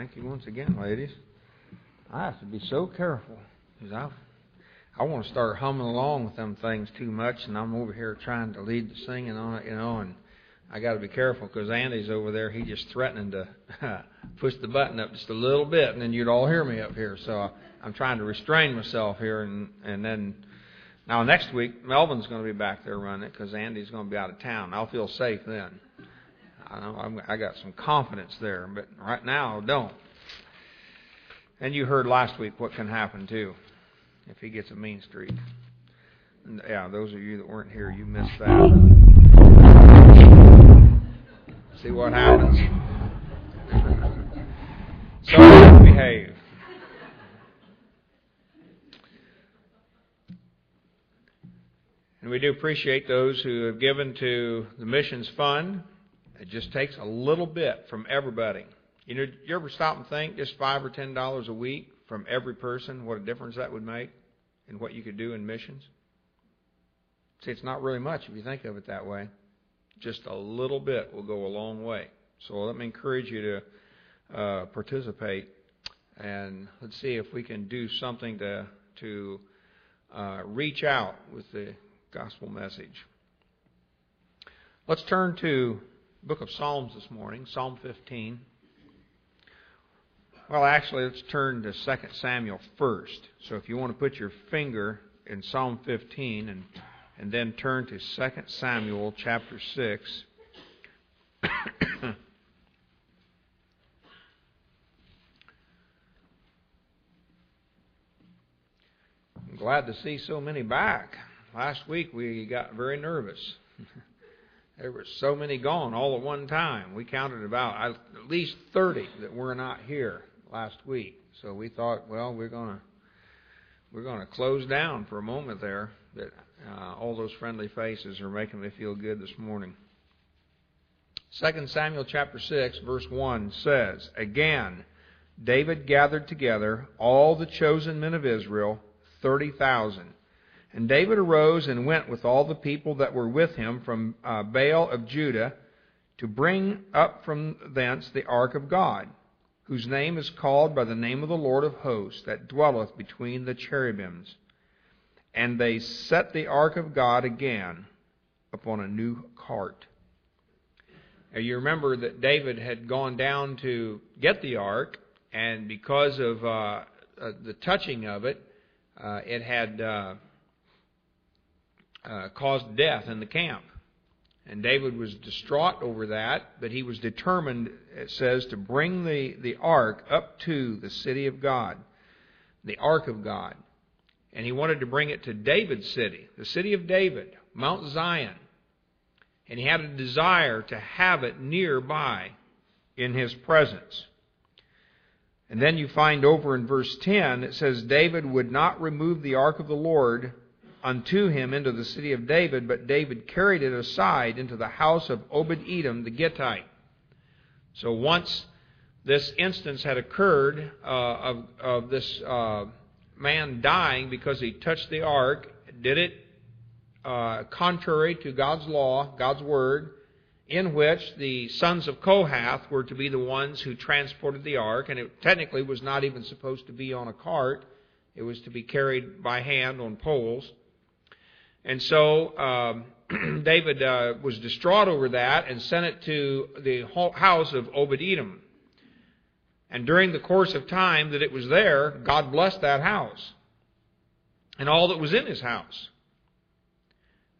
Thank you once again, ladies. I have to be so careful because I, I want to start humming along with them things too much, and I'm over here trying to lead the singing on it, you know, and I got to be careful because Andy's over there. He just threatening to push the button up just a little bit, and then you'd all hear me up here. So uh, I'm trying to restrain myself here, and and then now next week Melvin's going to be back there running it because Andy's going to be out of town. I'll feel safe then. I know I'm, I got some confidence there, but right now don't. And you heard last week what can happen too if he gets a mean streak. And yeah, those of you that weren't here, you missed that. See what happens. So behave. And we do appreciate those who have given to the missions fund. It just takes a little bit from everybody. You know, you ever stop and think just five or ten dollars a week from every person, what a difference that would make in what you could do in missions? See, it's not really much if you think of it that way. Just a little bit will go a long way. So let me encourage you to uh, participate, and let's see if we can do something to to uh, reach out with the gospel message. Let's turn to book of Psalms this morning, Psalm 15. Well, actually, let's turn to 2 Samuel first. So if you want to put your finger in Psalm 15 and, and then turn to 2 Samuel chapter 6. I'm glad to see so many back. Last week we got very nervous. There were so many gone all at one time. We counted about at least 30 that were not here last week. So we thought, well, we're going to we're going to close down for a moment there. That uh, all those friendly faces are making me feel good this morning. 2 Samuel chapter 6 verse 1 says, Again, David gathered together all the chosen men of Israel, 30,000 and David arose and went with all the people that were with him from uh, Baal of Judah to bring up from thence the ark of God, whose name is called by the name of the Lord of hosts, that dwelleth between the cherubims. And they set the ark of God again upon a new cart. Now you remember that David had gone down to get the ark, and because of uh, uh, the touching of it, uh, it had uh, caused death in the camp. And David was distraught over that, but he was determined, it says, to bring the, the ark up to the city of God, the ark of God. And he wanted to bring it to David's city, the city of David, Mount Zion. And he had a desire to have it nearby in his presence. And then you find over in verse 10, it says, David would not remove the ark of the Lord unto him into the city of David, but David carried it aside into the house of Obed Edom the Gittite. So once this instance had occurred uh, of, of this uh, man dying because he touched the ark, did it uh, contrary to God's law, God's word, in which the sons of Kohath were to be the ones who transported the ark, and it technically was not even supposed to be on a cart. It was to be carried by hand on poles. And so um, David uh, was distraught over that and sent it to the house of Obed Edom. And during the course of time that it was there, God blessed that house and all that was in his house.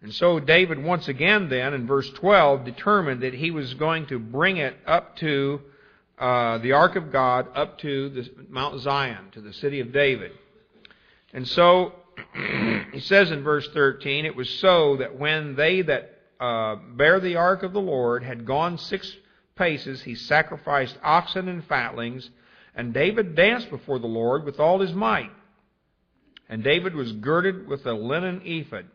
And so David once again then in verse 12 determined that he was going to bring it up to uh, the ark of God up to the Mount Zion, to the city of David. And so he says in verse 13, It was so that when they that uh, bear the ark of the Lord had gone six paces, he sacrificed oxen and fatlings, and David danced before the Lord with all his might. And David was girded with a linen ephod.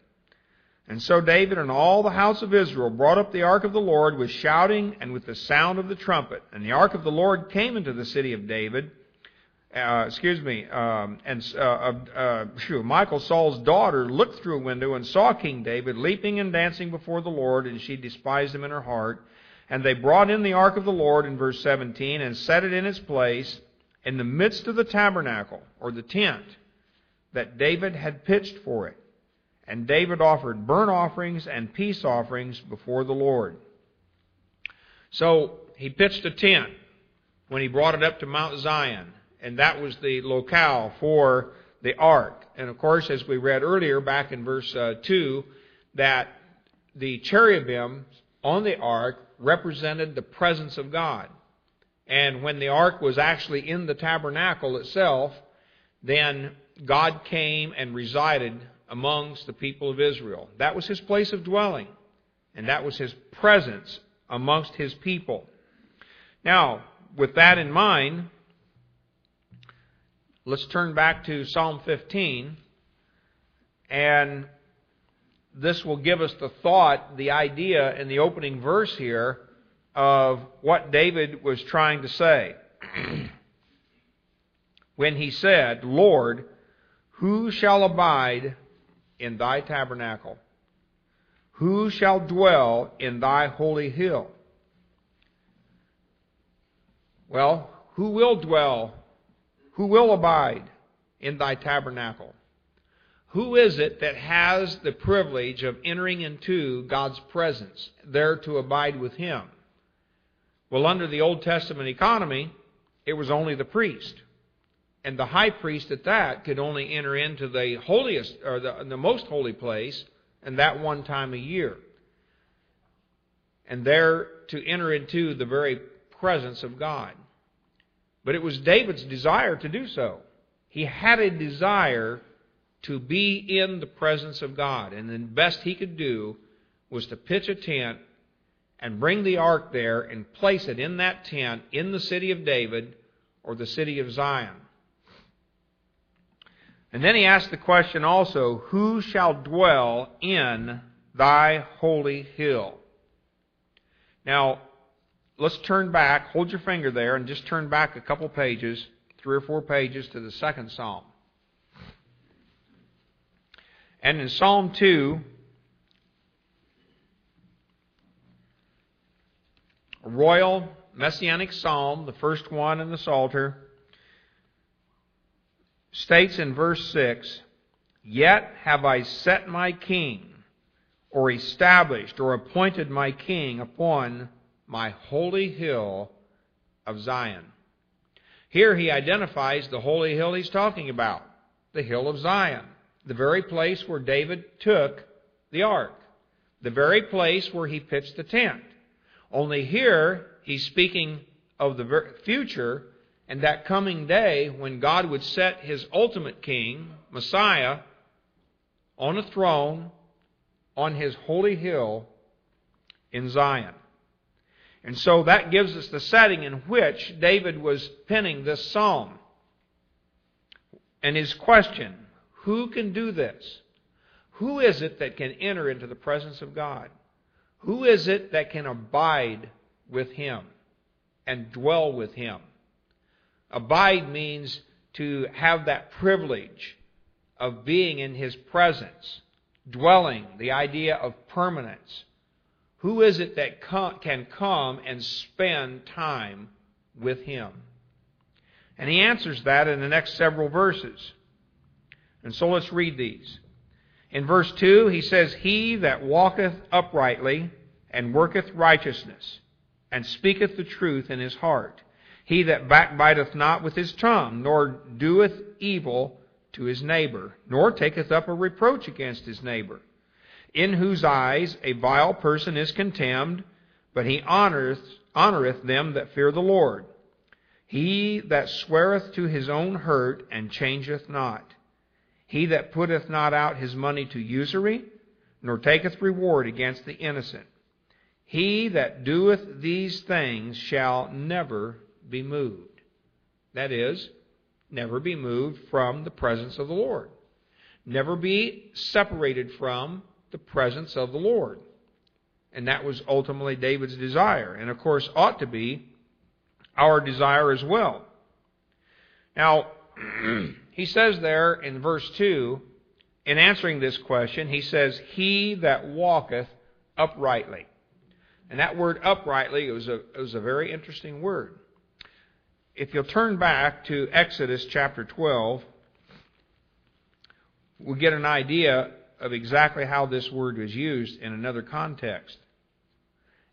And so David and all the house of Israel brought up the ark of the Lord with shouting and with the sound of the trumpet. And the ark of the Lord came into the city of David uh, excuse me, um, and uh, uh, Michal, Saul's daughter, looked through a window and saw King David leaping and dancing before the Lord, and she despised him in her heart. And they brought in the ark of the Lord in verse 17 and set it in its place in the midst of the tabernacle, or the tent, that David had pitched for it. And David offered burnt offerings and peace offerings before the Lord. So he pitched a tent when he brought it up to Mount Zion, and that was the locale for the ark. And of course, as we read earlier back in verse uh, 2, that the cherubim on the ark represented the presence of God. And when the ark was actually in the tabernacle itself, then God came and resided amongst the people of Israel. That was his place of dwelling, and that was his presence amongst his people. Now, with that in mind, let's turn back to Psalm 15, and this will give us the thought, the idea in the opening verse here of what David was trying to say. when he said, Lord, who shall abide in thy tabernacle? Who shall dwell in thy holy hill? Well, who will dwell? Who will abide in thy tabernacle? Who is it that has the privilege of entering into God's presence, there to abide with Him? Well, under the Old Testament economy, it was only the priest. And the high priest at that could only enter into the holiest, or the, the most holy place, and that one time a year. And there to enter into the very presence of God. But it was David's desire to do so. He had a desire to be in the presence of God. And the best he could do was to pitch a tent and bring the ark there and place it in that tent in the city of David or the city of Zion. And then he asked the question also, Who shall dwell in thy holy hill? Now, let's turn back, hold your finger there, and just turn back a couple pages, three or four pages to the second psalm. And in Psalm 2, a royal messianic psalm, the first one in the Psalter, states in verse 6 Yet have I set my king, or established, or appointed my king upon my holy hill of Zion. Here he identifies the holy hill he's talking about, the hill of Zion, the very place where David took the ark, the very place where he pitched the tent. Only here he's speaking of the future and that coming day when God would set his ultimate king, Messiah, on a throne on his holy hill in Zion. And so that gives us the setting in which David was penning this psalm. And his question, who can do this? Who is it that can enter into the presence of God? Who is it that can abide with him and dwell with him? Abide means to have that privilege of being in His presence, dwelling, the idea of permanence. Who is it that can come and spend time with Him? And he answers that in the next several verses. And so let's read these. In verse 2, he says, He that walketh uprightly and worketh righteousness and speaketh the truth in his heart he that backbiteth not with his tongue, nor doeth evil to his neighbor, nor taketh up a reproach against his neighbor, in whose eyes a vile person is contemned, but he honoreth, honoreth them that fear the Lord. He that sweareth to his own hurt and changeth not. He that putteth not out his money to usury, nor taketh reward against the innocent. He that doeth these things shall never be moved. That is, never be moved from the presence of the Lord. Never be separated from the presence of the Lord. And that was ultimately David's desire, and of course ought to be our desire as well. Now, he says there in verse 2, in answering this question, he says, He that walketh uprightly. And that word uprightly was a, it was a very interesting word. If you'll turn back to Exodus chapter 12, we'll get an idea of exactly how this word was used in another context.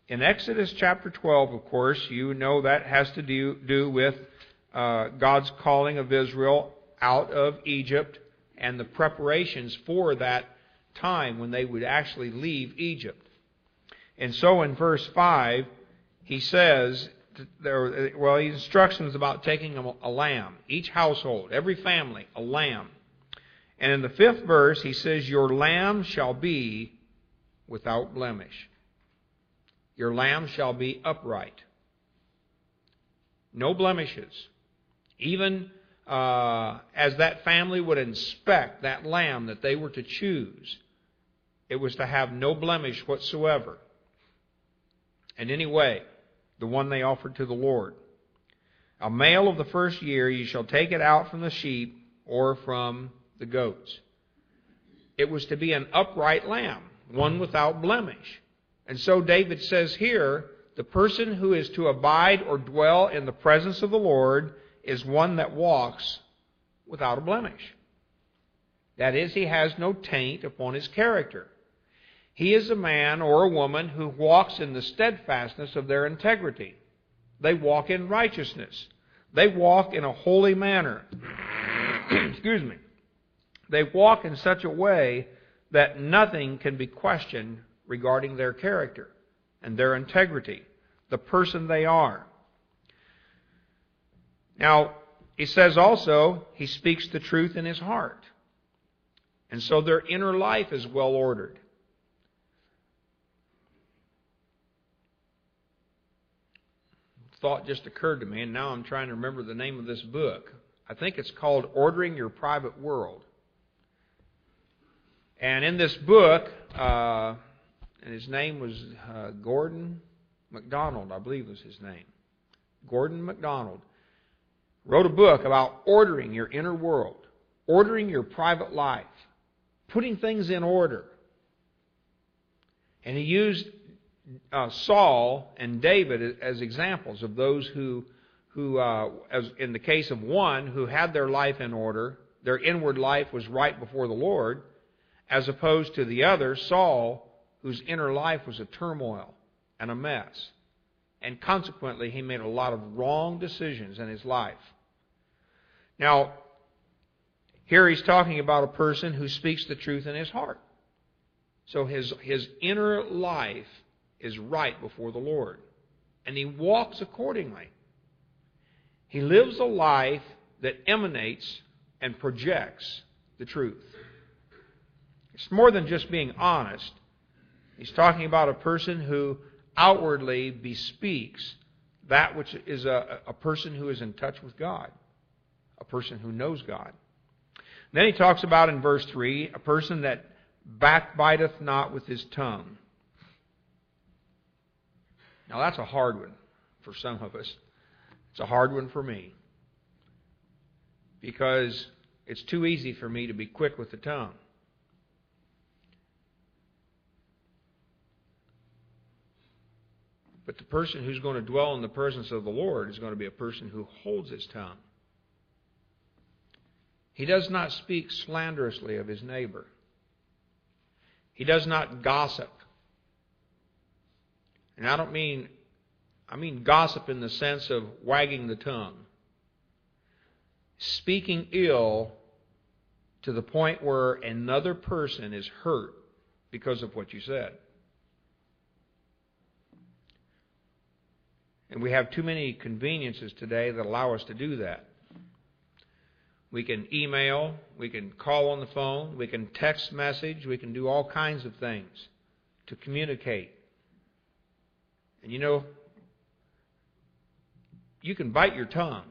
In Exodus chapter 12, of course, you know that has to do, do with uh, God's calling of Israel out of Egypt and the preparations for that time when they would actually leave Egypt. And so in verse 5, he says, well, he instructions about taking a lamb, each household, every family, a lamb. And in the fifth verse, he says, Your lamb shall be without blemish. Your lamb shall be upright. No blemishes. Even uh, as that family would inspect that lamb that they were to choose, it was to have no blemish whatsoever. In any way, the one they offered to the Lord. A male of the first year, you shall take it out from the sheep or from the goats. It was to be an upright lamb, one without blemish. And so David says here, the person who is to abide or dwell in the presence of the Lord is one that walks without a blemish. That is, he has no taint upon his character. He is a man or a woman who walks in the steadfastness of their integrity. They walk in righteousness. They walk in a holy manner. Excuse me. They walk in such a way that nothing can be questioned regarding their character and their integrity, the person they are. Now, he says also, he speaks the truth in his heart. And so their inner life is well ordered. Thought just occurred to me, and now I'm trying to remember the name of this book. I think it's called Ordering Your Private World. And in this book, uh, and his name was uh, Gordon MacDonald, I believe was his name. Gordon MacDonald wrote a book about ordering your inner world, ordering your private life, putting things in order. And he used uh, Saul and David as examples of those who, who uh, as in the case of one, who had their life in order, their inward life was right before the Lord, as opposed to the other, Saul, whose inner life was a turmoil and a mess. And consequently, he made a lot of wrong decisions in his life. Now, here he's talking about a person who speaks the truth in his heart. So his, his inner life is right before the Lord. And he walks accordingly. He lives a life that emanates and projects the truth. It's more than just being honest. He's talking about a person who outwardly bespeaks that which is a, a person who is in touch with God, a person who knows God. Then he talks about in verse 3 a person that backbiteth not with his tongue. Now that's a hard one for some of us. It's a hard one for me. Because it's too easy for me to be quick with the tongue. But the person who's going to dwell in the presence of the Lord is going to be a person who holds his tongue. He does not speak slanderously of his neighbor. He does not gossip. And I don't mean, I mean gossip in the sense of wagging the tongue. Speaking ill to the point where another person is hurt because of what you said. And we have too many conveniences today that allow us to do that. We can email, we can call on the phone, we can text message, we can do all kinds of things to communicate. And you know, you can bite your tongue.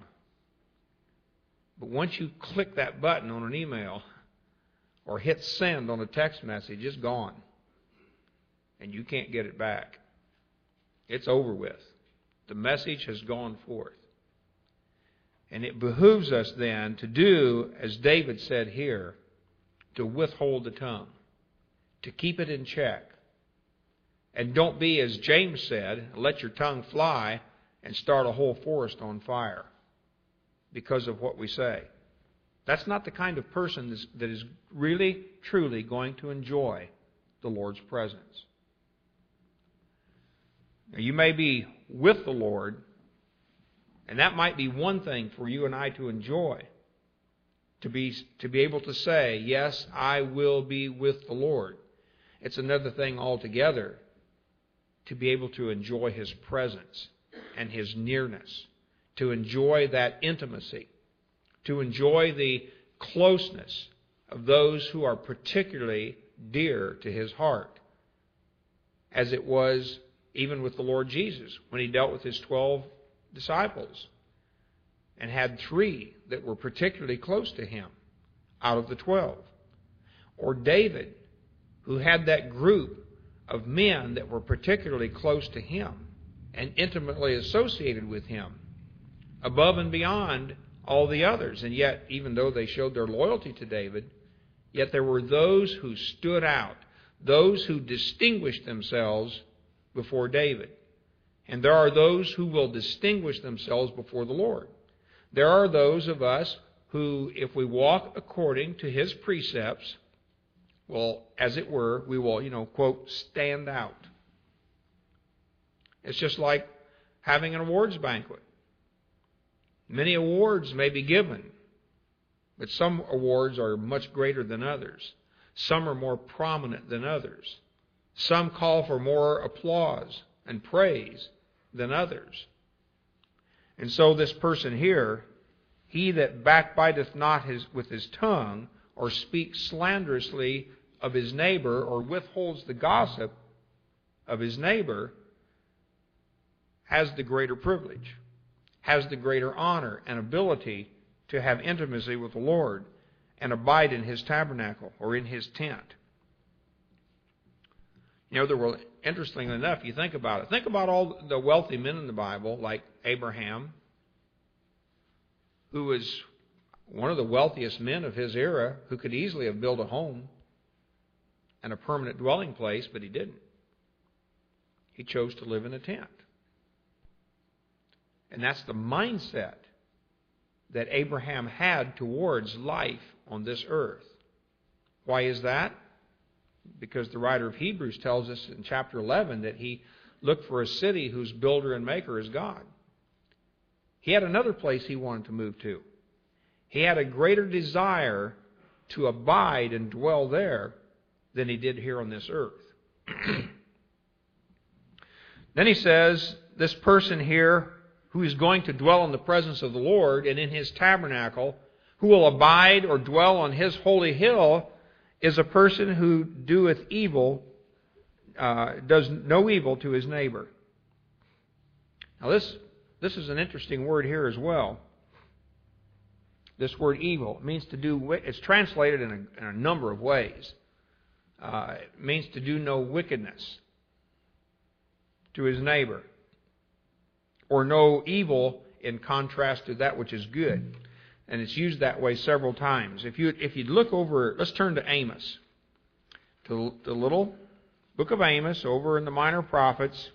But once you click that button on an email or hit send on a text message, it's gone. And you can't get it back. It's over with. The message has gone forth. And it behooves us then to do, as David said here, to withhold the tongue, to keep it in check. And don't be, as James said, let your tongue fly and start a whole forest on fire because of what we say. That's not the kind of person that is really, truly going to enjoy the Lord's presence. Now, you may be with the Lord, and that might be one thing for you and I to enjoy. To be, to be able to say, Yes, I will be with the Lord. It's another thing altogether to be able to enjoy His presence and His nearness, to enjoy that intimacy, to enjoy the closeness of those who are particularly dear to His heart, as it was even with the Lord Jesus when He dealt with His twelve disciples and had three that were particularly close to him out of the twelve. Or David, who had that group of men that were particularly close to him and intimately associated with him, above and beyond all the others. And yet, even though they showed their loyalty to David, yet there were those who stood out, those who distinguished themselves before David. And there are those who will distinguish themselves before the Lord. There are those of us who, if we walk according to his precepts, will, as it were, we will, you know, quote, stand out. It's just like having an awards banquet. Many awards may be given, but some awards are much greater than others. Some are more prominent than others. Some call for more applause and praise than others. And so this person here, he that backbiteth not his, with his tongue, or speaks slanderously of his neighbor, or withholds the gossip of his neighbor, has the greater privilege, has the greater honor and ability to have intimacy with the Lord and abide in his tabernacle or in his tent. You know, there were, interestingly enough, you think about it. Think about all the wealthy men in the Bible, like Abraham, who was one of the wealthiest men of his era, who could easily have built a home and a permanent dwelling place, but he didn't. He chose to live in a tent. And that's the mindset that Abraham had towards life on this earth. Why is that? Because the writer of Hebrews tells us in chapter 11 that he looked for a city whose builder and maker is God. He had another place he wanted to move to. He had a greater desire to abide and dwell there than he did here on this earth. then he says, This person here who is going to dwell in the presence of the Lord and in his tabernacle, who will abide or dwell on his holy hill, is a person who doeth evil, uh, does no evil to his neighbor. Now, this, this is an interesting word here as well. This word evil means to do, it's translated in a, in a number of ways. Uh, it means to do no wickedness to his neighbor, or no evil in contrast to that which is good and it's used that way several times. If you if you look over, let's turn to Amos, to the little book of Amos over in the minor prophets.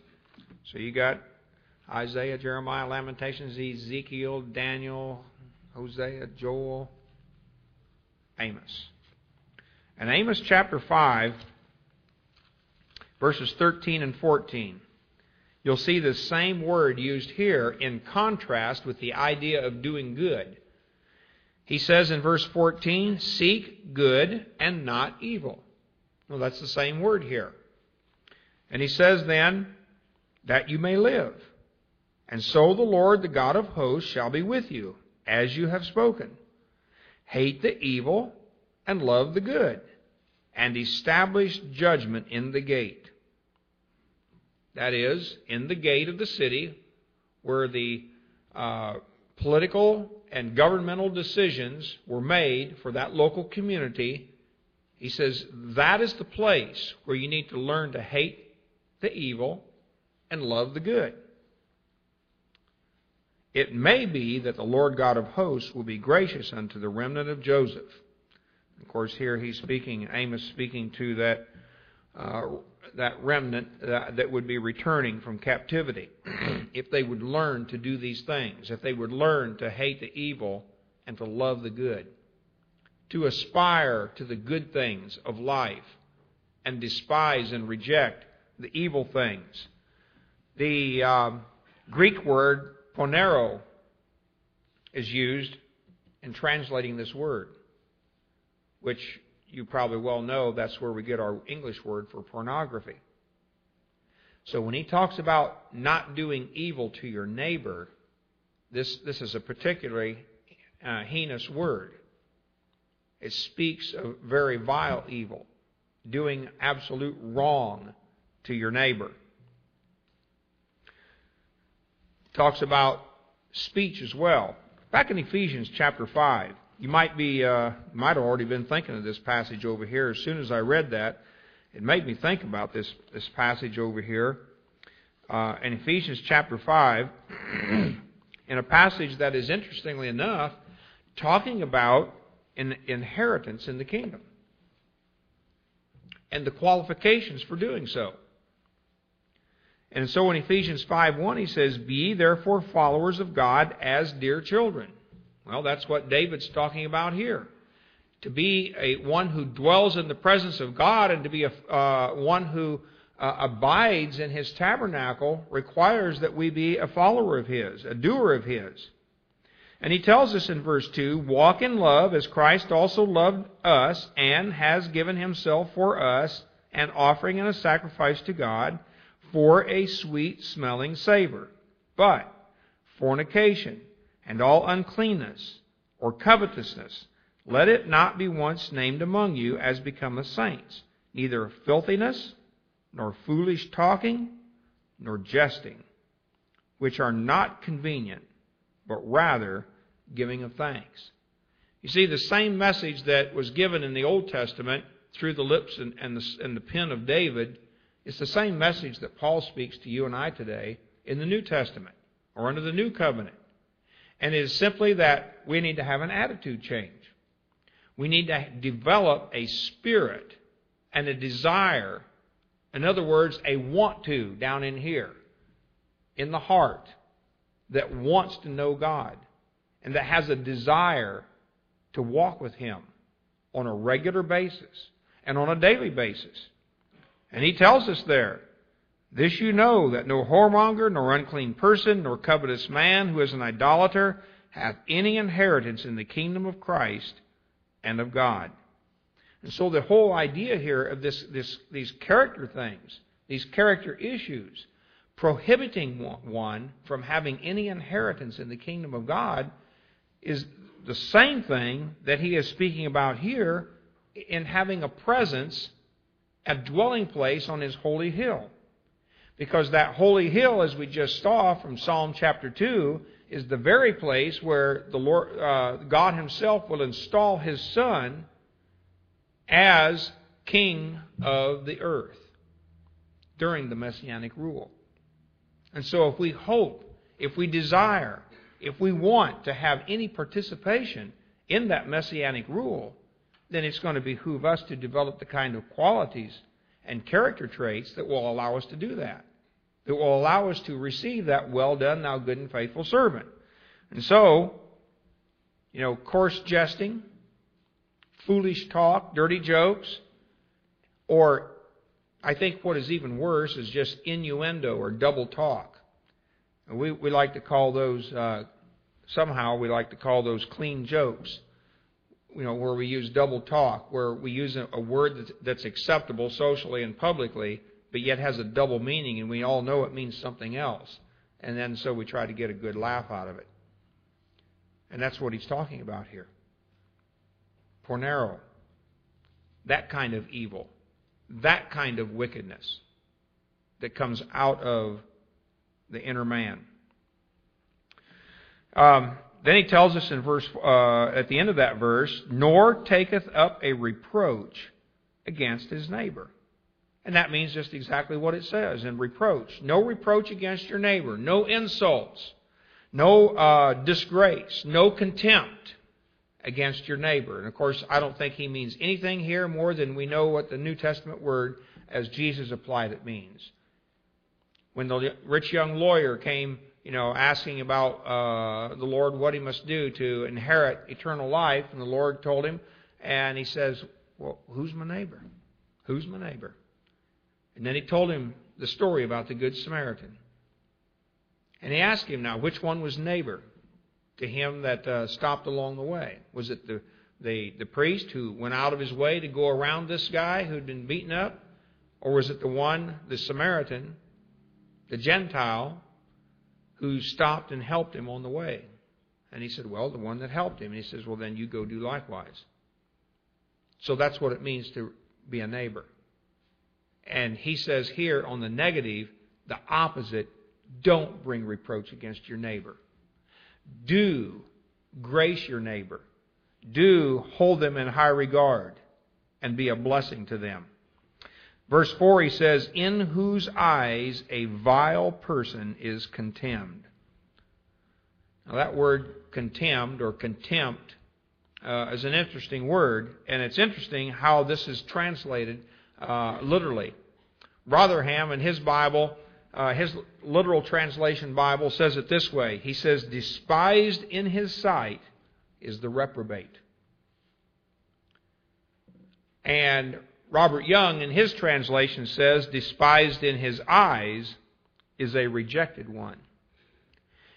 So you got Isaiah, Jeremiah, Lamentations, Ezekiel, Daniel, Hosea, Joel, Amos. And Amos chapter 5, verses 13 and 14. You'll see the same word used here in contrast with the idea of doing good. He says in verse 14, Seek good and not evil. Well, that's the same word here. And he says then, That you may live. And so the Lord, the God of hosts, shall be with you, as you have spoken. Hate the evil and love the good, and establish judgment in the gate. That is, in the gate of the city where the uh, political and governmental decisions were made for that local community, he says that is the place where you need to learn to hate the evil and love the good. It may be that the Lord God of hosts will be gracious unto the remnant of Joseph. Of course, here he's speaking, Amos speaking to that uh, that remnant that, would be returning from captivity. if they would learn to do these things, if they would learn to hate the evil and to love the good, to aspire to the good things of life and despise and reject the evil things. The um, Greek word ponero is used in translating this word, which you probably well know that's where we get our English word for pornography. So when he talks about not doing evil to your neighbor, this, this is a particularly uh, heinous word. It speaks of very vile evil, doing absolute wrong to your neighbor. Talks about speech as well. Back in Ephesians chapter 5, you might be uh, might have already been thinking of this passage over here. As soon as I read that, it made me think about this this passage over here uh, in Ephesians chapter five, in a passage that is interestingly enough talking about an inheritance in the kingdom and the qualifications for doing so. And so in Ephesians 5:1 he says, "Be therefore followers of God as dear children." Well, that's what David's talking about here. To be a one who dwells in the presence of God and to be a uh, one who uh, abides in his tabernacle requires that we be a follower of his, a doer of his. And he tells us in verse 2 Walk in love as Christ also loved us and has given himself for us, an offering and a sacrifice to God for a sweet smelling savor. But fornication and all uncleanness or covetousness, let it not be once named among you as becometh saints, neither filthiness, nor foolish talking, nor jesting, which are not convenient, but rather giving of thanks. You see, the same message that was given in the Old Testament through the lips and, and, the, and the pen of David is the same message that Paul speaks to you and I today in the New Testament or under the New Covenant. And it is simply that we need to have an attitude change. We need to develop a spirit and a desire. In other words, a want to down in here, in the heart, that wants to know God and that has a desire to walk with Him on a regular basis and on a daily basis. And He tells us there this you know, that no whoremonger, nor unclean person, nor covetous man who is an idolater hath any inheritance in the kingdom of Christ and of God. And so the whole idea here of this, this, these character things, these character issues, prohibiting one from having any inheritance in the kingdom of God, is the same thing that he is speaking about here in having a presence, a dwelling place on his holy hill. Because that holy hill, as we just saw from Psalm chapter 2, is the very place where the Lord, uh, God Himself will install His Son as King of the earth during the Messianic rule. And so, if we hope, if we desire, if we want to have any participation in that Messianic rule, then it's going to behoove us to develop the kind of qualities and character traits that will allow us to do that that will allow us to receive that well done, thou good and faithful servant. And so, you know, coarse jesting, foolish talk, dirty jokes, or I think what is even worse is just innuendo or double talk. We, we like to call those, uh, somehow we like to call those clean jokes. You know, where we use double talk, where we use a, word that's acceptable socially and publicly, but yet has a double meaning, and we all know it means something else. And then so we try to get a good laugh out of it. And that's what he's talking about here. Pornero. That kind of evil. That kind of wickedness that comes out of the inner man. Um, then he tells us in verse uh, at the end of that verse, nor taketh up a reproach against his neighbor. And that means just exactly what it says in reproach. No reproach against your neighbor, no insults, no uh, disgrace, no contempt against your neighbor. And of course, I don't think he means anything here more than we know what the New Testament word as Jesus applied it means. When the rich young lawyer came, you know, asking about uh, the Lord what he must do to inherit eternal life, and the Lord told him, and he says, Well, who's my neighbor? Who's my neighbor? And then he told him the story about the Good Samaritan. And he asked him now, which one was neighbor to him that uh, stopped along the way? Was it the, the, the priest who went out of his way to go around this guy who'd been beaten up? Or was it the one, the Samaritan, the Gentile, who stopped and helped him on the way? And he said, Well, the one that helped him. And he says, Well, then you go do likewise. So that's what it means to be a neighbor. And he says here on the negative, the opposite don't bring reproach against your neighbor. Do grace your neighbor. Do hold them in high regard and be a blessing to them. Verse 4 he says, In whose eyes a vile person is contemned. Now that word contemned or contempt uh, is an interesting word, and it's interesting how this is translated uh, literally. Rotherham in his Bible uh, his literal translation Bible says it this way. He says, despised in his sight is the reprobate. And Robert Young in his translation says, despised in his eyes is a rejected one.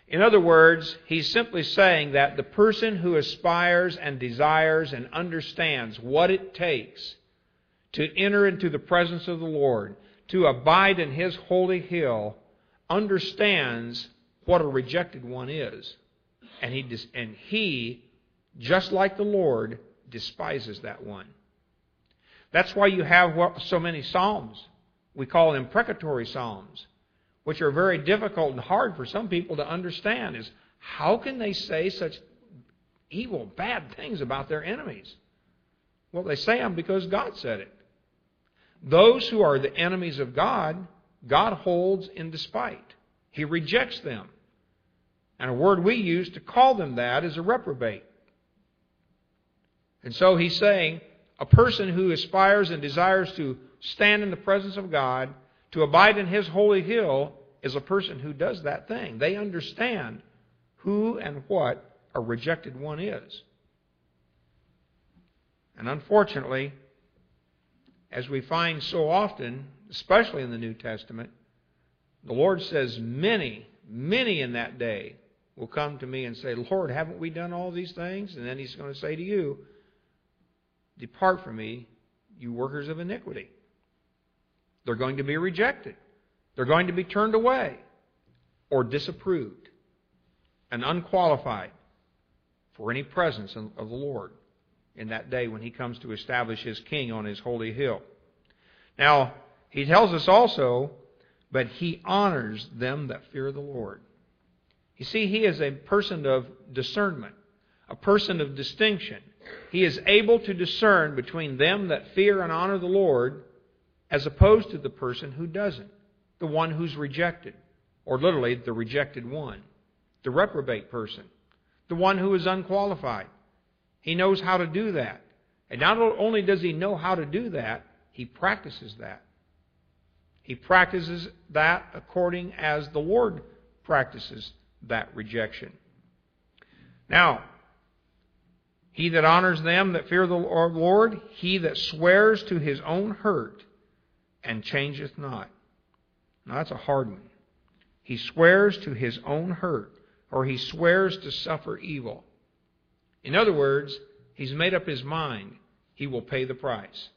In other words, he's simply saying that the person who aspires and desires and understands what it takes to enter into the presence of the Lord, to abide in his holy hill understands what a rejected one is. And he, and he, just like the Lord, despises that one. That's why you have so many psalms. We call them precatory psalms, which are very difficult and hard for some people to understand. Is how can they say such evil, bad things about their enemies? Well, they say them because God said it. Those who are the enemies of God, God holds in despite. He rejects them. And a word we use to call them that is a reprobate. And so he's saying a person who aspires and desires to stand in the presence of God, to abide in his holy hill, is a person who does that thing. They understand who and what a rejected one is. And unfortunately, as we find so often, especially in the New Testament, the Lord says, Many, many in that day will come to me and say, Lord, haven't we done all these things? And then He's going to say to you, Depart from me, you workers of iniquity. They're going to be rejected, they're going to be turned away or disapproved and unqualified for any presence of the Lord in that day when he comes to establish his king on his holy hill. Now, he tells us also, but he honors them that fear the Lord. You see, he is a person of discernment, a person of distinction. He is able to discern between them that fear and honor the Lord as opposed to the person who doesn't, the one who's rejected, or literally the rejected one, the reprobate person, the one who is unqualified. He knows how to do that. And not only does he know how to do that, he practices that. He practices that according as the Lord practices that rejection. Now, he that honors them that fear the Lord, he that swears to his own hurt and changeth not. Now that's a hard one. He swears to his own hurt, or he swears to suffer evil. In other words, he's made up his mind he will pay the price.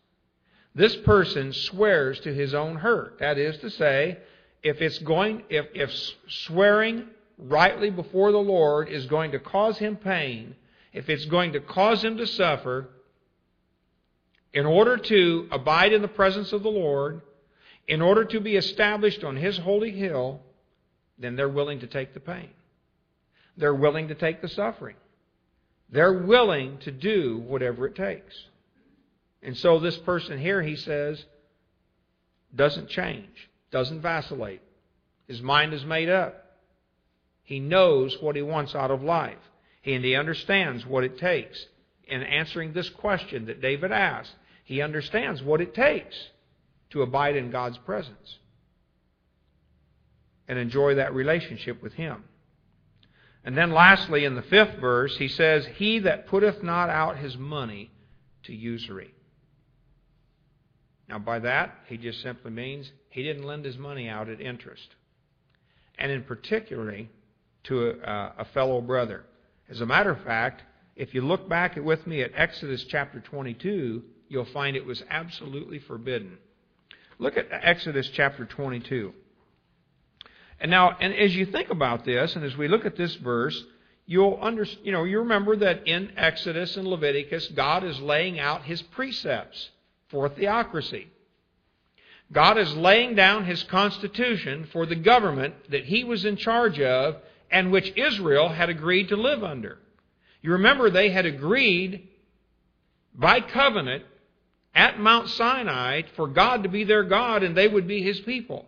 This person swears to his own hurt. That is to say, if it's going if, if swearing rightly before the Lord is going to cause him pain, if it's going to cause him to suffer, in order to abide in the presence of the Lord, in order to be established on his holy hill, then they're willing to take the pain. They're willing to take the suffering. They're willing to do whatever it takes. And so this person here, he says, doesn't change, doesn't vacillate. His mind is made up. He knows what he wants out of life. And he understands what it takes. In answering this question that David asked, he understands what it takes to abide in God's presence and enjoy that relationship with Him. And then lastly, in the fifth verse, he says, He that putteth not out his money to usury. Now, by that, he just simply means he didn't lend his money out at interest. And in particularly to a, a fellow brother. As a matter of fact, if you look back with me at Exodus chapter 22, you'll find it was absolutely forbidden. Look at Exodus chapter 22. And now, and as you think about this, and as we look at this verse, you'll under, you know, you remember that in Exodus and Leviticus, God is laying out His precepts for theocracy. God is laying down His constitution for the government that He was in charge of and which Israel had agreed to live under. You remember they had agreed by covenant at Mount Sinai for God to be their God and they would be His people.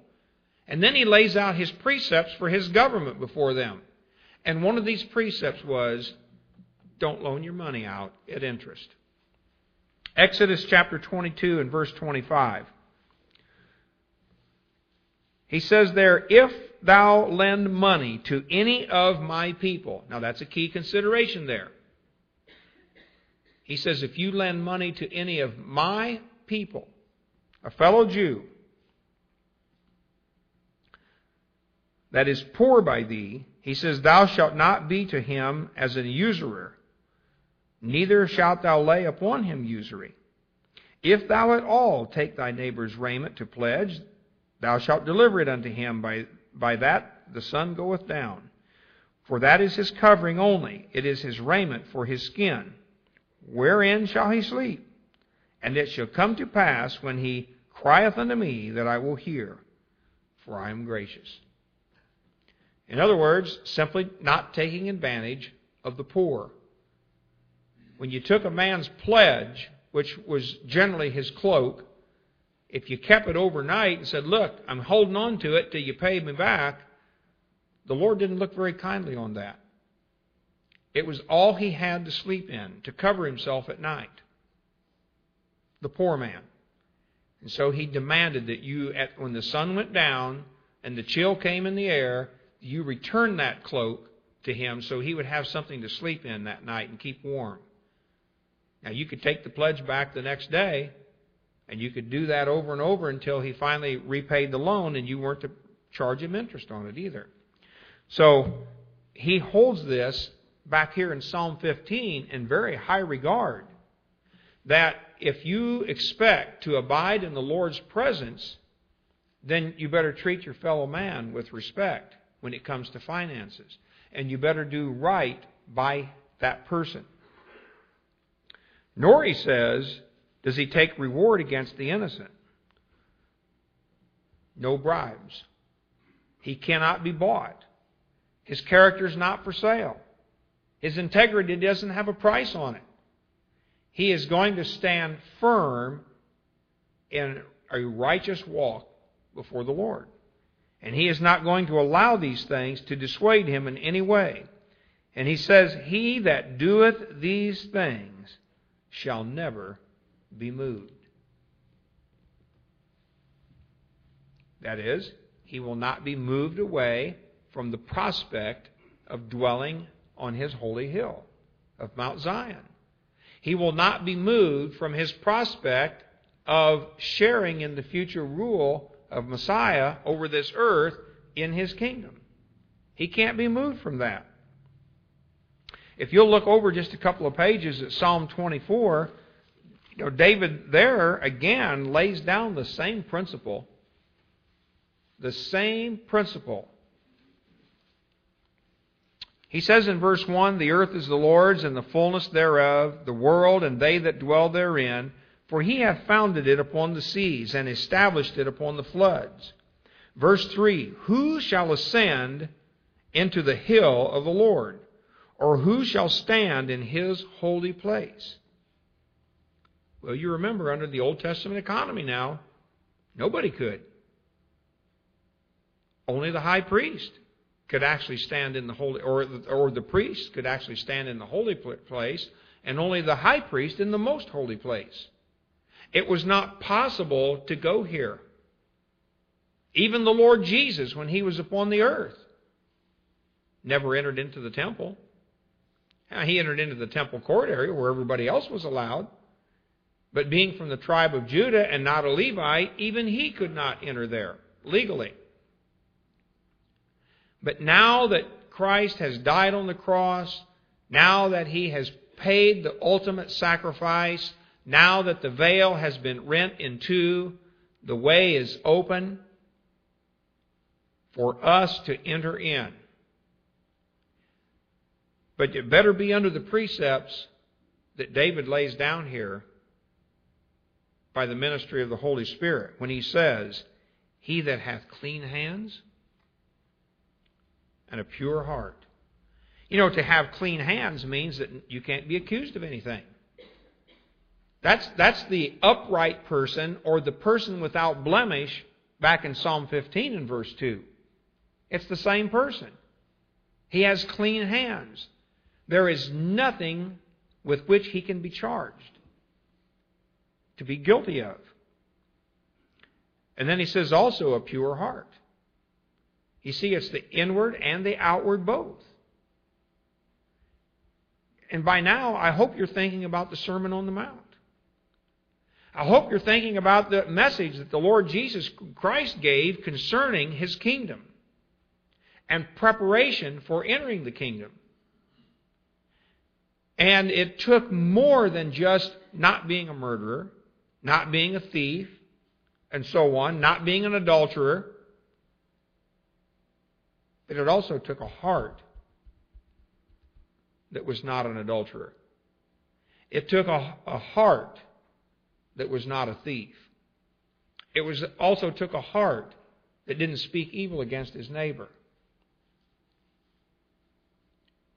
And then he lays out his precepts for his government before them. And one of these precepts was don't loan your money out at interest. Exodus chapter 22 and verse 25. He says there, If thou lend money to any of my people. Now that's a key consideration there. He says, If you lend money to any of my people, a fellow Jew, that is poor by thee, he says, Thou shalt not be to him as an usurer, neither shalt thou lay upon him usury. If thou at all take thy neighbor's raiment to pledge, thou shalt deliver it unto him. By, by that the sun goeth down. For that is his covering only, it is his raiment for his skin. Wherein shall he sleep? And it shall come to pass when he crieth unto me that I will hear, for I am gracious. In other words, simply not taking advantage of the poor. When you took a man's pledge, which was generally his cloak, if you kept it overnight and said, Look, I'm holding on to it till you pay me back, the Lord didn't look very kindly on that. It was all he had to sleep in, to cover himself at night. The poor man. And so he demanded that you, at, when the sun went down and the chill came in the air, you return that cloak to him so he would have something to sleep in that night and keep warm. Now, you could take the pledge back the next day, and you could do that over and over until he finally repaid the loan, and you weren't to charge him interest on it either. So, he holds this back here in Psalm 15 in very high regard. That if you expect to abide in the Lord's presence, then you better treat your fellow man with respect when it comes to finances. And you better do right by that person. Nor, he says, does he take reward against the innocent. No bribes. He cannot be bought. His character is not for sale. His integrity doesn't have a price on it. He is going to stand firm in a righteous walk before the Lord. And he is not going to allow these things to dissuade him in any way. And he says, He that doeth these things shall never be moved. That is, he will not be moved away from the prospect of dwelling on his holy hill of Mount Zion. He will not be moved from his prospect of sharing in the future rule of Messiah over this earth in his kingdom. He can't be moved from that. If you'll look over just a couple of pages at Psalm 24, you know, David there again lays down the same principle. The same principle. He says in verse 1 The earth is the Lord's and the fullness thereof, the world and they that dwell therein. For he hath founded it upon the seas, and established it upon the floods. Verse 3 Who shall ascend into the hill of the Lord? Or who shall stand in his holy place? Well, you remember under the Old Testament economy now, nobody could. Only the high priest could actually stand in the holy, or the, or the priest could actually stand in the holy place, and only the high priest in the most holy place. It was not possible to go here. Even the Lord Jesus, when he was upon the earth, never entered into the temple. He entered into the temple court area where everybody else was allowed. But being from the tribe of Judah and not a Levite, even he could not enter there legally. But now that Christ has died on the cross, now that he has paid the ultimate sacrifice, now that the veil has been rent in two, the way is open for us to enter in. But it better be under the precepts that David lays down here by the ministry of the Holy Spirit when he says, He that hath clean hands and a pure heart. You know, to have clean hands means that you can't be accused of anything. That's, that's the upright person or the person without blemish back in Psalm 15 and verse 2. It's the same person. He has clean hands. There is nothing with which he can be charged to be guilty of. And then he says also a pure heart. You see, it's the inward and the outward both. And by now, I hope you're thinking about the Sermon on the Mount. I hope you're thinking about the message that the Lord Jesus Christ gave concerning His kingdom and preparation for entering the kingdom. And it took more than just not being a murderer, not being a thief, and so on, not being an adulterer. But it also took a heart that was not an adulterer. It took a, a heart that was not a thief. It was also took a heart that didn't speak evil against his neighbor.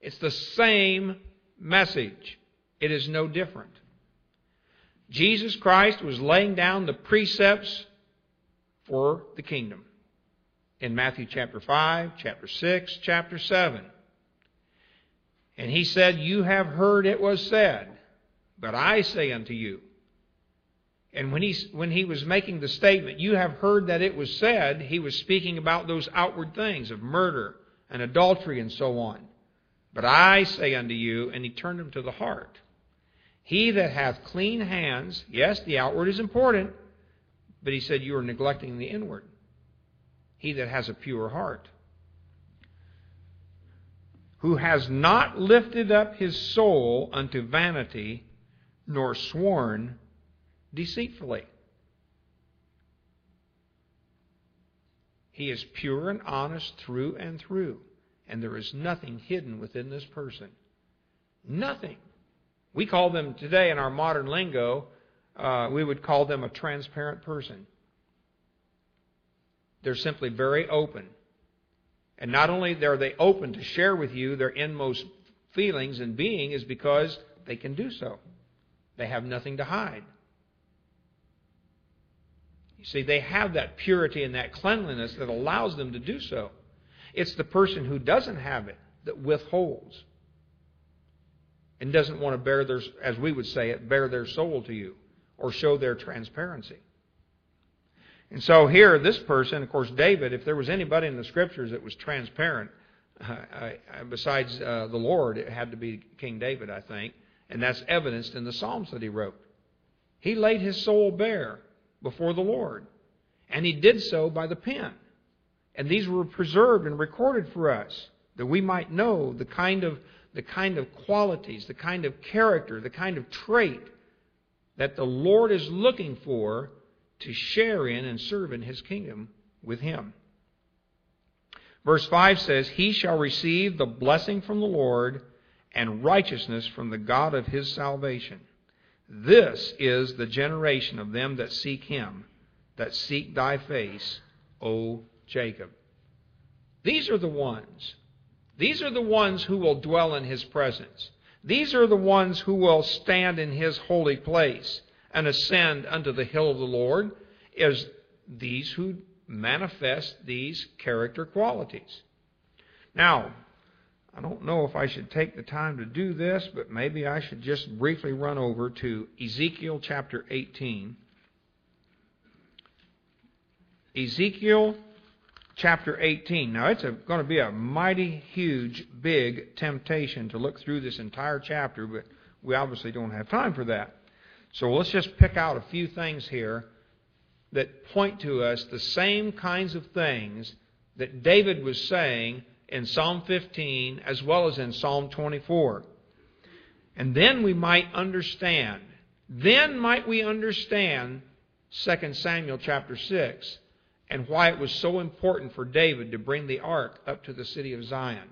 It's the same message. It is no different. Jesus Christ was laying down the precepts for the kingdom in Matthew chapter 5, chapter 6, chapter 7. And he said, You have heard it was said, but I say unto you. And when he, when he was making the statement, You have heard that it was said, he was speaking about those outward things of murder and adultery and so on. But I say unto you, and he turned him to the heart. He that hath clean hands, yes, the outward is important, but he said you are neglecting the inward. He that has a pure heart. Who has not lifted up his soul unto vanity, nor sworn deceitfully. He is pure and honest through and through and there is nothing hidden within this person. Nothing. We call them today in our modern lingo, uh, we would call them a transparent person. They're simply very open. And not only are they open to share with you their inmost feelings and being is because they can do so. They have nothing to hide. You see, they have that purity and that cleanliness that allows them to do so. It's the person who doesn't have it that withholds and doesn't want to bare their, as we would say it, bare their soul to you or show their transparency. And so here, this person, of course, David, if there was anybody in the scriptures that was transparent, uh, besides uh, the Lord, it had to be King David, I think. And that's evidenced in the Psalms that he wrote. He laid his soul bare before the Lord. And he did so by the pen. And these were preserved and recorded for us that we might know the kind of, the kind of qualities, the kind of character, the kind of trait that the Lord is looking for to share in and serve in His kingdom with Him. Verse 5 says, He shall receive the blessing from the Lord and righteousness from the God of his salvation. This is the generation of them that seek him, that seek thy face, O Jacob. These are the ones. These are the ones who will dwell in his presence. These are the ones who will stand in his holy place and ascend unto the hill of the Lord, is these who manifest these character qualities. Now, I don't know if I should take the time to do this, but maybe I should just briefly run over to Ezekiel chapter 18 Ezekiel chapter 18. Now, it's a, going to be a mighty, huge, big temptation to look through this entire chapter, but we obviously don't have time for that. So let's just pick out a few things here that point to us the same kinds of things that David was saying in Psalm 15 as well as in Psalm 24. And then we might understand, then might we understand 2 Samuel chapter 6 and why it was so important for David to bring the ark up to the city of Zion.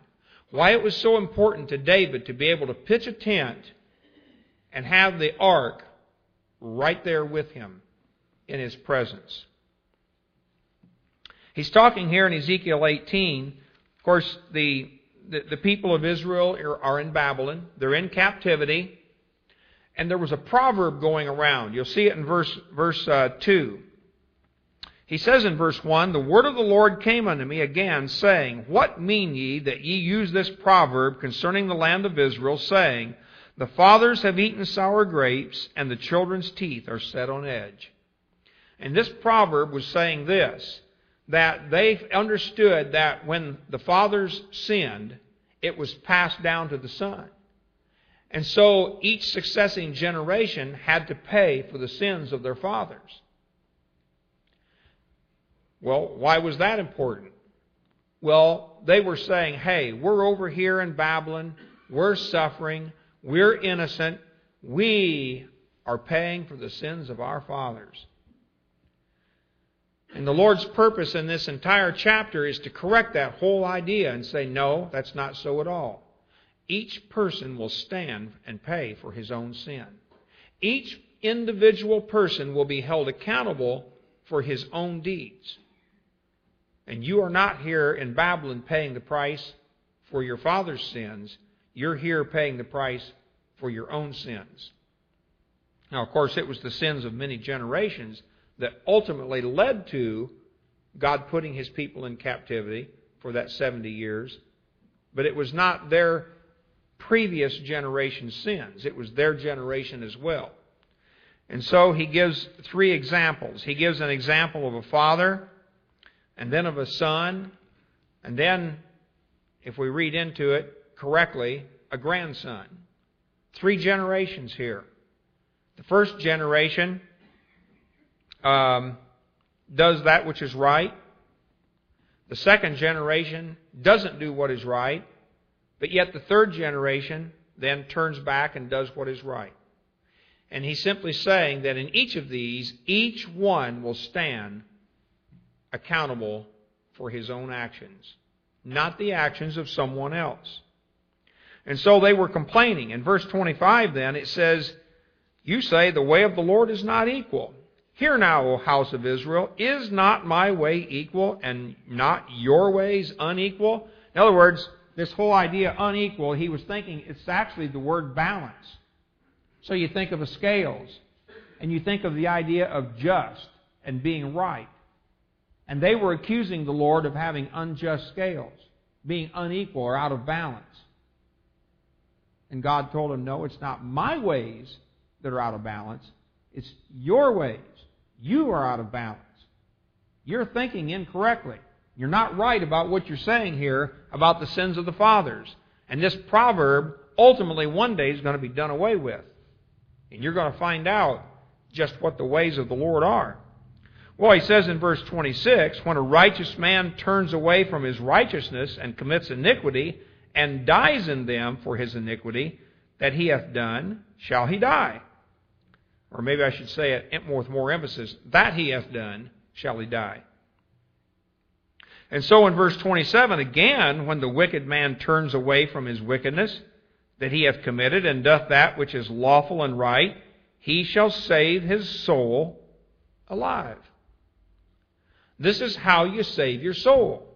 Why it was so important to David to be able to pitch a tent and have the ark right there with him in his presence. He's talking here in Ezekiel 18. Of course, the, the, the people of Israel are, are in Babylon. They're in captivity. And there was a proverb going around. You'll see it in verse, verse uh, 2. He says in verse 1, The word of the Lord came unto me again, saying, What mean ye that ye use this proverb concerning the land of Israel, saying, The fathers have eaten sour grapes, and the children's teeth are set on edge? And this proverb was saying this, that they understood that when the fathers sinned, it was passed down to the son. And so each succeeding generation had to pay for the sins of their fathers. Well, why was that important? Well, they were saying, hey, we're over here in Babylon, we're suffering, we're innocent, we are paying for the sins of our fathers. And the Lord's purpose in this entire chapter is to correct that whole idea and say, no, that's not so at all. Each person will stand and pay for his own sin. Each individual person will be held accountable for his own deeds. And you are not here in Babylon paying the price for your father's sins. You're here paying the price for your own sins. Now, of course, it was the sins of many generations that ultimately led to God putting his people in captivity for that 70 years. But it was not their previous generation's sins, it was their generation as well. And so he gives three examples. He gives an example of a father and then of a son, and then, if we read into it correctly, a grandson. Three generations here. The first generation um, does that which is right. The second generation doesn't do what is right, but yet the third generation then turns back and does what is right. And he's simply saying that in each of these, each one will stand accountable for his own actions, not the actions of someone else. And so they were complaining. In verse 25 then, it says, You say the way of the Lord is not equal. Hear now, O house of Israel, is not my way equal and not your ways unequal? In other words, this whole idea unequal, he was thinking it's actually the word balance. So you think of the scales, and you think of the idea of just and being right. And they were accusing the Lord of having unjust scales, being unequal or out of balance. And God told him, No, it's not my ways that are out of balance, it's your ways. You are out of balance. You're thinking incorrectly. You're not right about what you're saying here about the sins of the fathers. And this proverb ultimately one day is going to be done away with. And you're going to find out just what the ways of the Lord are. Well, he says in verse 26 when a righteous man turns away from his righteousness and commits iniquity and dies in them for his iniquity that he hath done, shall he die. Or maybe I should say it with more emphasis that he hath done, shall he die. And so in verse 27, again, when the wicked man turns away from his wickedness that he hath committed and doth that which is lawful and right, he shall save his soul alive. This is how you save your soul.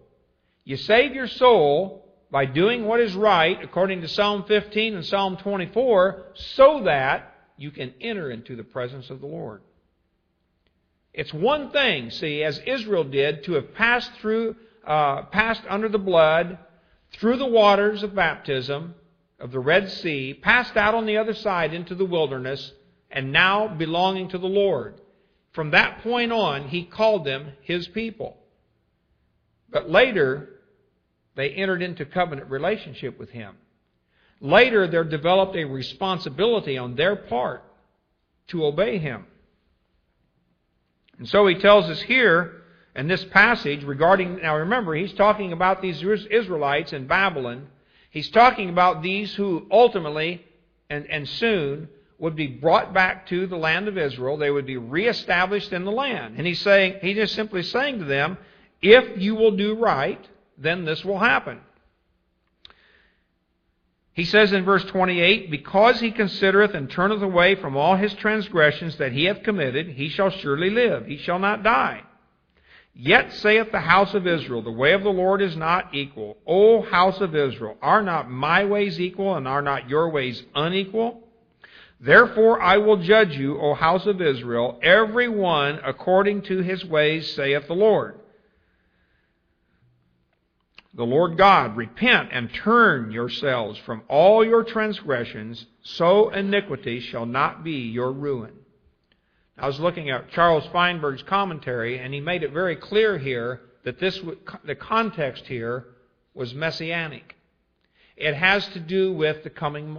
You save your soul by doing what is right, according to Psalm 15 and Psalm 24, so that you can enter into the presence of the Lord. It's one thing, see, as Israel did, to have passed through, uh, passed under the blood, through the waters of baptism of the Red Sea, passed out on the other side into the wilderness, and now belonging to the Lord. from that point on, he called them his people. But later, they entered into covenant relationship with him. Later, there developed a responsibility on their part to obey him. And so he tells us here in this passage regarding, now remember, he's talking about these Israelites in Babylon. He's talking about these who ultimately and, and soon would be brought back to the land of Israel. They would be reestablished in the land. And he's saying, he's just simply saying to them, if you will do right, then this will happen. He says in verse 28, Because he considereth and turneth away from all his transgressions that he hath committed, he shall surely live, he shall not die. Yet saith the house of Israel, The way of the Lord is not equal. O house of Israel, are not my ways equal, and are not your ways unequal? Therefore I will judge you, O house of Israel, every one according to his ways, saith the Lord the Lord God, repent and turn yourselves from all your transgressions, so iniquity shall not be your ruin. I was looking at Charles Feinberg's commentary, and he made it very clear here that this, the context here was messianic. It has to do with the coming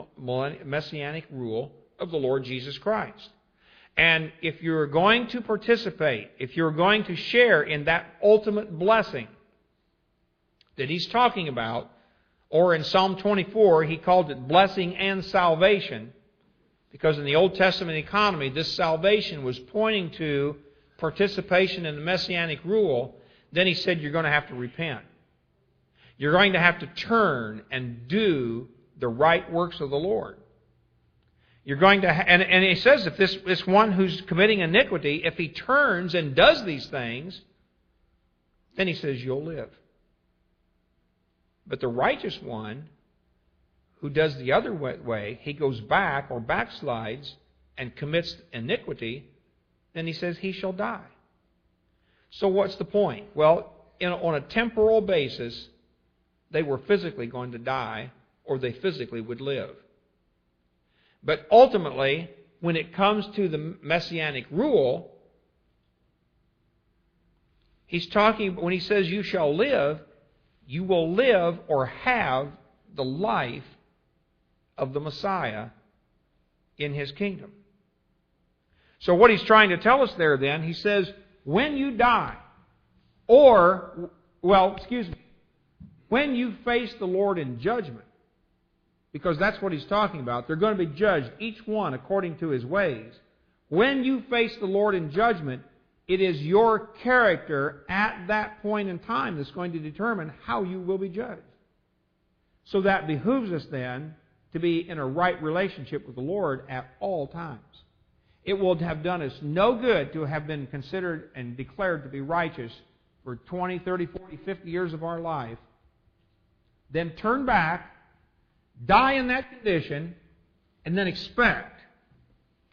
messianic rule of the Lord Jesus Christ. And if you're going to participate, if you're going to share in that ultimate blessing, that he's talking about, or in Psalm 24, he called it blessing and salvation, because in the Old Testament economy, this salvation was pointing to participation in the messianic rule. Then he said, You're going to have to repent. You're going to have to turn and do the right works of the Lord. You're going to, ha- and, and he says, if this, this one who's committing iniquity, if he turns and does these things, then he says, You'll live. But the righteous one who does the other way, he goes back or backslides and commits iniquity, then he says he shall die. So what's the point? Well, in, on a temporal basis, they were physically going to die or they physically would live. But ultimately, when it comes to the messianic rule, he's talking, when he says you shall live, you will live or have the life of the Messiah in his kingdom. So, what he's trying to tell us there then, he says, when you die, or, well, excuse me, when you face the Lord in judgment, because that's what he's talking about, they're going to be judged, each one according to his ways. When you face the Lord in judgment, it is your character at that point in time that's going to determine how you will be judged. So that behooves us then to be in a right relationship with the Lord at all times. It will have done us no good to have been considered and declared to be righteous for 20, 30, 40, 50 years of our life, then turn back, die in that condition, and then expect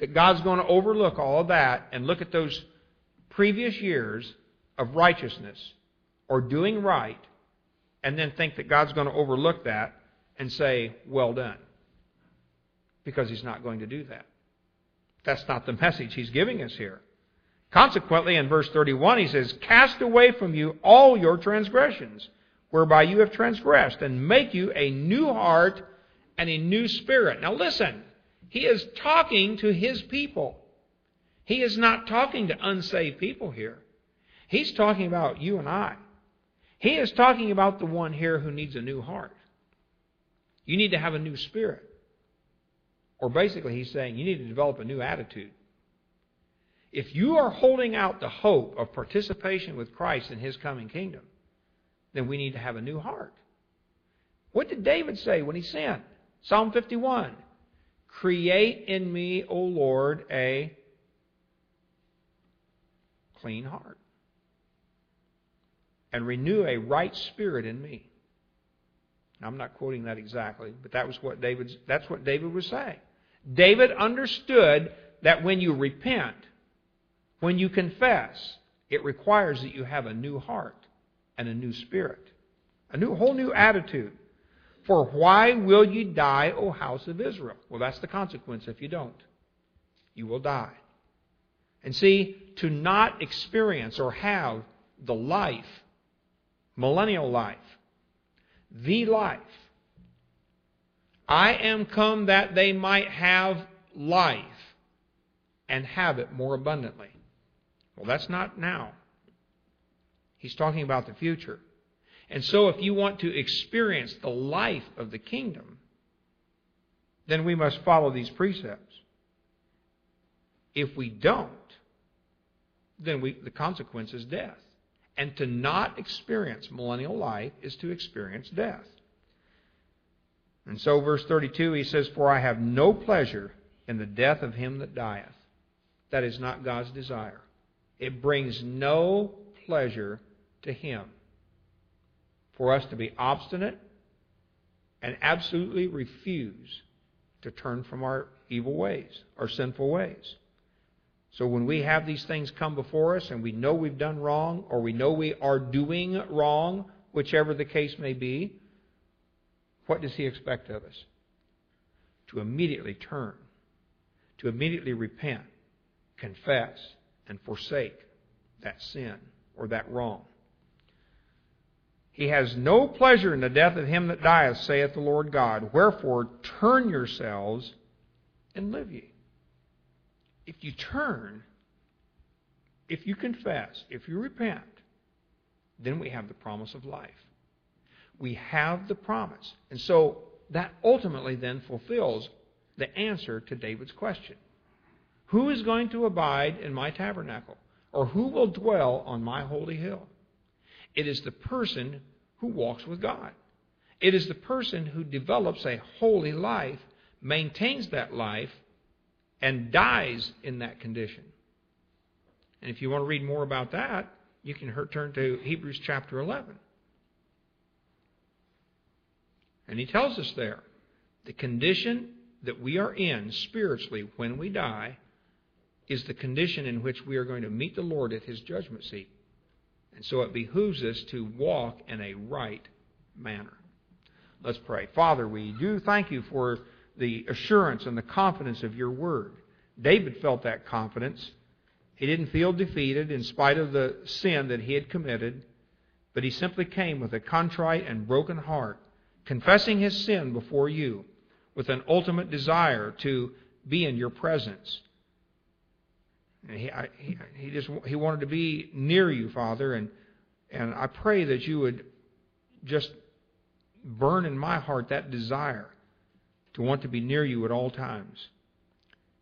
that God's going to overlook all of that and look at those previous years of righteousness or doing right and then think that God's going to overlook that and say, well done. Because He's not going to do that. That's not the message He's giving us here. Consequently, in verse 31, He says, Cast away from you all your transgressions, whereby you have transgressed, and make you a new heart and a new spirit. Now listen, He is talking to His people. He is not talking to unsaved people here. He's talking about you and I. He is talking about the one here who needs a new heart. You need to have a new spirit. Or basically, he's saying you need to develop a new attitude. If you are holding out the hope of participation with Christ in his coming kingdom, then we need to have a new heart. What did David say when he sinned? Psalm 51 Create in me, O Lord, a clean heart and renew a right spirit in me. I'm not quoting that exactly, but that was what David that's what David was saying. David understood that when you repent, when you confess, it requires that you have a new heart and a new spirit, a new whole new attitude. For why will you die, O house of Israel? Well, that's the consequence if you don't. You will die. And see, to not experience or have the life, millennial life, the life, I am come that they might have life and have it more abundantly. Well, that's not now. He's talking about the future. And so, if you want to experience the life of the kingdom, then we must follow these precepts. If we don't, then we, the consequence is death. And to not experience millennial life is to experience death. And so, verse 32, he says, For I have no pleasure in the death of him that dieth. That is not God's desire. It brings no pleasure to him for us to be obstinate and absolutely refuse to turn from our evil ways, our sinful ways. So when we have these things come before us and we know we've done wrong or we know we are doing wrong, whichever the case may be, what does he expect of us? To immediately turn, to immediately repent, confess, and forsake that sin or that wrong. He has no pleasure in the death of him that dieth, saith the Lord God. Wherefore, turn yourselves and live ye. If you turn, if you confess, if you repent, then we have the promise of life we have the promise. And so that ultimately then fulfills the answer to David's question Who is going to abide in my tabernacle? Or who will dwell on my holy hill? It is the person who walks with God. It is the person who develops a holy life, maintains that life, and dies in that condition. And if you want to read more about that, you can turn to Hebrews chapter 11. And he tells us there the condition that we are in spiritually when we die is the condition in which we are going to meet the Lord at his judgment seat. And so it behooves us to walk in a right manner. Let's pray. Father, we do thank you for the assurance and the confidence of your word. David felt that confidence. He didn't feel defeated in spite of the sin that he had committed, but he simply came with a contrite and broken heart confessing his sin before you with an ultimate desire to be in your presence. And he, I, he, he just he wanted to be near you, Father, and and I pray that you would just burn in my heart that desire to want to be near you at all times,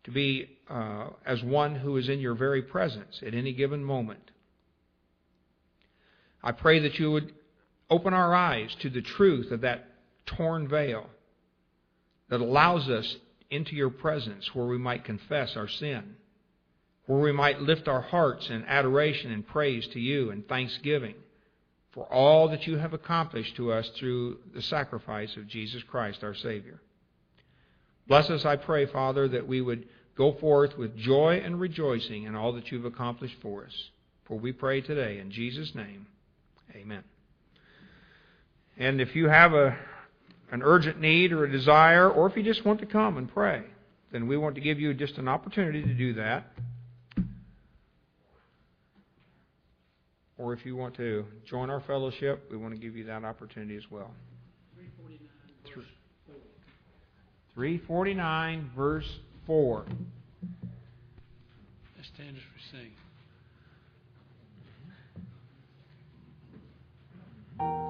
to be uh, as one who is in your very presence at any given moment. I pray that you would open our eyes to the truth of that torn veil that allows us into your presence where we might confess our sin, where we might lift our hearts in adoration and praise to you and thanksgiving for all that you have accomplished to us through the sacrifice of Jesus Christ our Savior. Bless us, I pray, Father, that we would go forth with joy and rejoicing in all that you've accomplished for us. For we pray today in Jesus' name. Amen. And if you have a an urgent need or a desire, or if you just want to come and pray, then we want to give you just an opportunity to do that. Or if you want to join our fellowship, we want to give you that opportunity as well. 349, verse 4. Let's stand as we sing.